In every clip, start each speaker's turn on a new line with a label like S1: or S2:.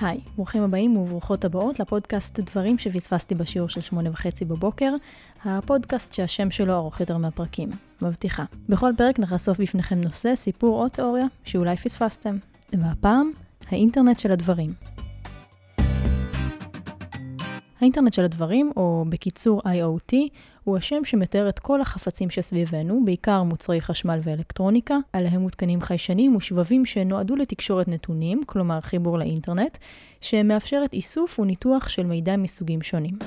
S1: היי, ברוכים הבאים וברוכות הבאות לפודקאסט דברים שפספסתי בשיעור של שמונה וחצי בבוקר, הפודקאסט שהשם שלו ארוך יותר מהפרקים, מבטיחה. בכל פרק נחשוף בפניכם נושא, סיפור או תיאוריה שאולי פספסתם. והפעם, האינטרנט של הדברים. האינטרנט של הדברים, או בקיצור IoT, הוא השם שמתאר את כל החפצים שסביבנו, בעיקר מוצרי חשמל ואלקטרוניקה, עליהם מותקנים חיישנים ושבבים שנועדו לתקשורת נתונים, כלומר חיבור לאינטרנט, שמאפשרת איסוף וניתוח של מידע מסוגים שונים.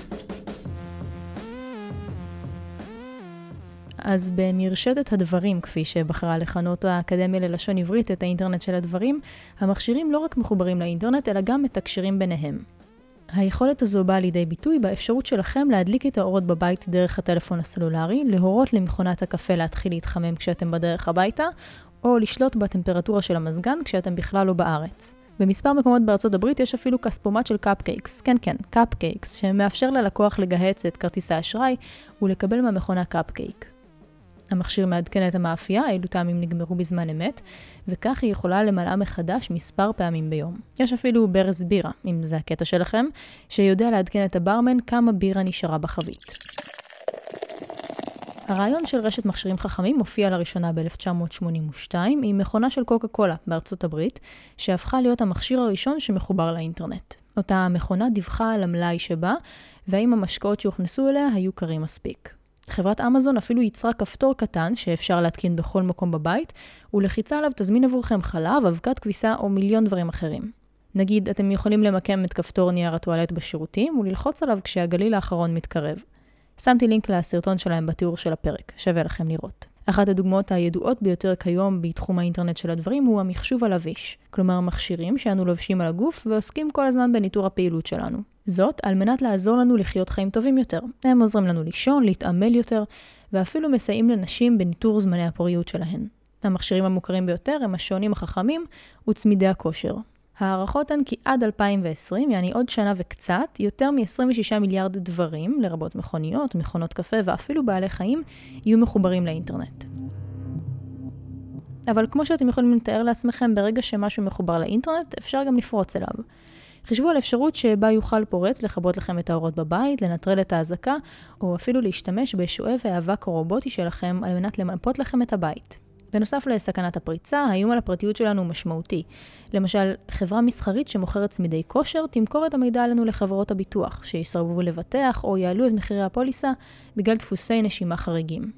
S1: אז במרשתת הדברים, כפי שבחרה לכנות האקדמיה ללשון עברית את האינטרנט של הדברים, המכשירים לא רק מחוברים לאינטרנט, אלא גם מתקשרים ביניהם. היכולת הזו באה לידי ביטוי באפשרות שלכם להדליק את האורות בבית דרך הטלפון הסלולרי, להורות למכונת הקפה להתחיל להתחמם כשאתם בדרך הביתה, או לשלוט בטמפרטורה של המזגן כשאתם בכלל לא בארץ. במספר מקומות בארצות הברית יש אפילו כספומט של קאפקייקס, כן כן, קאפקייקס, שמאפשר ללקוח לגהץ את כרטיס האשראי ולקבל מהמכונה קאפקייק. המכשיר מעדכן את המאפייה, אילו טעמים נגמרו בזמן אמת, וכך היא יכולה למלאה מחדש מספר פעמים ביום. יש אפילו ברז בירה, אם זה הקטע שלכם, שיודע לעדכן את הברמן כמה בירה נשארה בחבית. הרעיון של רשת מכשירים חכמים מופיע לראשונה ב-1982 עם מכונה של קוקה קולה בארצות הברית, שהפכה להיות המכשיר הראשון שמחובר לאינטרנט. אותה מכונה דיווחה על המלאי שבה, והאם המשקאות שהוכנסו אליה היו קרים מספיק. חברת אמזון אפילו ייצרה כפתור קטן שאפשר להתקין בכל מקום בבית, ולחיצה עליו תזמין עבורכם חלב, אבקת כביסה או מיליון דברים אחרים. נגיד, אתם יכולים למקם את כפתור נייר הטואלט בשירותים וללחוץ עליו כשהגליל האחרון מתקרב. שמתי לינק לסרטון שלהם בתיאור של הפרק, שווה לכם לראות. אחת הדוגמאות הידועות ביותר כיום בתחום האינטרנט של הדברים הוא המחשוב הלביש, כלומר מכשירים שאנו לובשים על הגוף ועוסקים כל הזמן בניטור הפעילות שלנו. זאת על מנת לעזור לנו לחיות חיים טובים יותר. הם עוזרים לנו לישון, להתעמל יותר, ואפילו מסייעים לנשים בניטור זמני הפוריות שלהן. המכשירים המוכרים ביותר הם השעונים החכמים וצמידי הכושר. ההערכות הן כי עד 2020, יעני עוד שנה וקצת, יותר מ-26 מיליארד דברים, לרבות מכוניות, מכונות קפה ואפילו בעלי חיים, יהיו מחוברים לאינטרנט. אבל כמו שאתם יכולים לתאר לעצמכם, ברגע שמשהו מחובר לאינטרנט, אפשר גם לפרוץ אליו. חישבו על אפשרות שבה יוכל פורץ לכבות לכם את האורות בבית, לנטרל את האזעקה, או אפילו להשתמש בשואב האבק הרובוטי שלכם על מנת למפות לכם את הבית. בנוסף לסכנת הפריצה, האיום על הפרטיות שלנו הוא משמעותי. למשל, חברה מסחרית שמוכרת צמידי כושר תמכור את המידע עלינו לחברות הביטוח, שיסרבו לבטח או יעלו את מחירי הפוליסה בגלל דפוסי נשימה חריגים.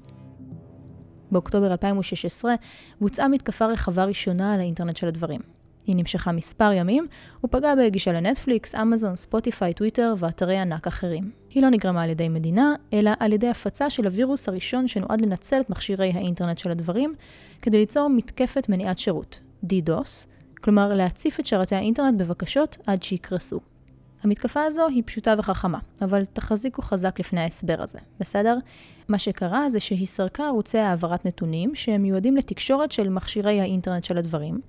S1: באוקטובר 2016 בוצעה מתקפה רחבה ראשונה על האינטרנט של הדברים. היא נמשכה מספר ימים ופגעה בגישה לנטפליקס, אמזון, ספוטיפיי, טוויטר ואתרי ענק אחרים. היא לא נגרמה על ידי מדינה, אלא על ידי הפצה של הווירוס הראשון שנועד לנצל את מכשירי האינטרנט של הדברים, כדי ליצור מתקפת מניעת שירות, DDoS, כלומר להציף את שרתי האינטרנט בבקשות עד שיקרסו. המתקפה הזו היא פשוטה וחכמה, אבל תחזיקו חזק לפני ההסבר הזה, בסדר? מה שקרה זה שהיא סרקה ערוצי העברת נתונים שהם מיועדים לתקשורת של מכשירי האינטרנט של הדברים,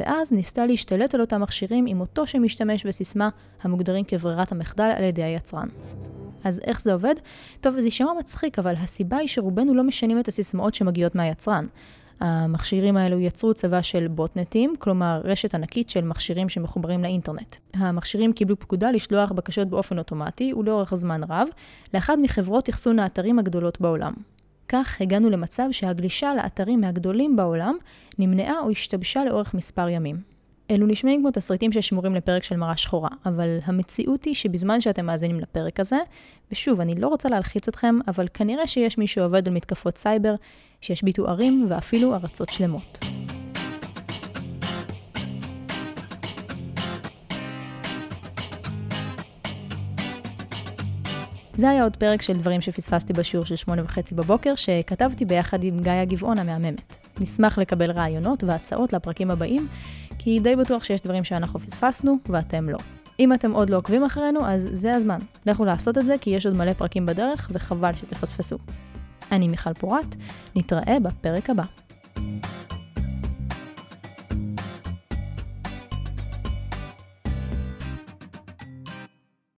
S1: ואז ניסתה להשתלט על אותם מכשירים עם אותו שמשתמש בסיסמה המוגדרים כברירת המחדל על ידי היצרן. אז איך זה עובד? טוב, זה יישמע מצחיק, אבל הסיבה היא שרובנו לא משנים את הסיסמאות שמגיעות מהיצרן. המכשירים האלו יצרו צבא של בוטנטים, כלומר רשת ענקית של מכשירים שמחוברים לאינטרנט. המכשירים קיבלו פקודה לשלוח בקשות באופן אוטומטי ולאורך זמן רב, לאחד מחברות אחסון האתרים הגדולות בעולם. כך הגענו למצב שהגלישה לאתרים מהגדולים בעולם נמנעה או השתבשה לאורך מספר ימים. אלו נשמעים כמו תסריטים ששמורים לפרק של מראה שחורה, אבל המציאות היא שבזמן שאתם מאזינים לפרק הזה, ושוב, אני לא רוצה להלחיץ אתכם, אבל כנראה שיש מי שעובד על מתקפות סייבר, שישביתו ערים ואפילו ארצות שלמות. זה היה עוד פרק של דברים שפספסתי בשיעור של שמונה וחצי בבוקר, שכתבתי ביחד עם גיא גבעון המהממת. נשמח לקבל רעיונות והצעות לפרקים הבאים, כי די בטוח שיש דברים שאנחנו פספסנו ואתם לא. אם אתם עוד לא עוקבים אחרינו, אז זה הזמן. לכו לעשות את זה, כי יש עוד מלא פרקים בדרך, וחבל שתפספסו. אני מיכל פורת, נתראה בפרק הבא.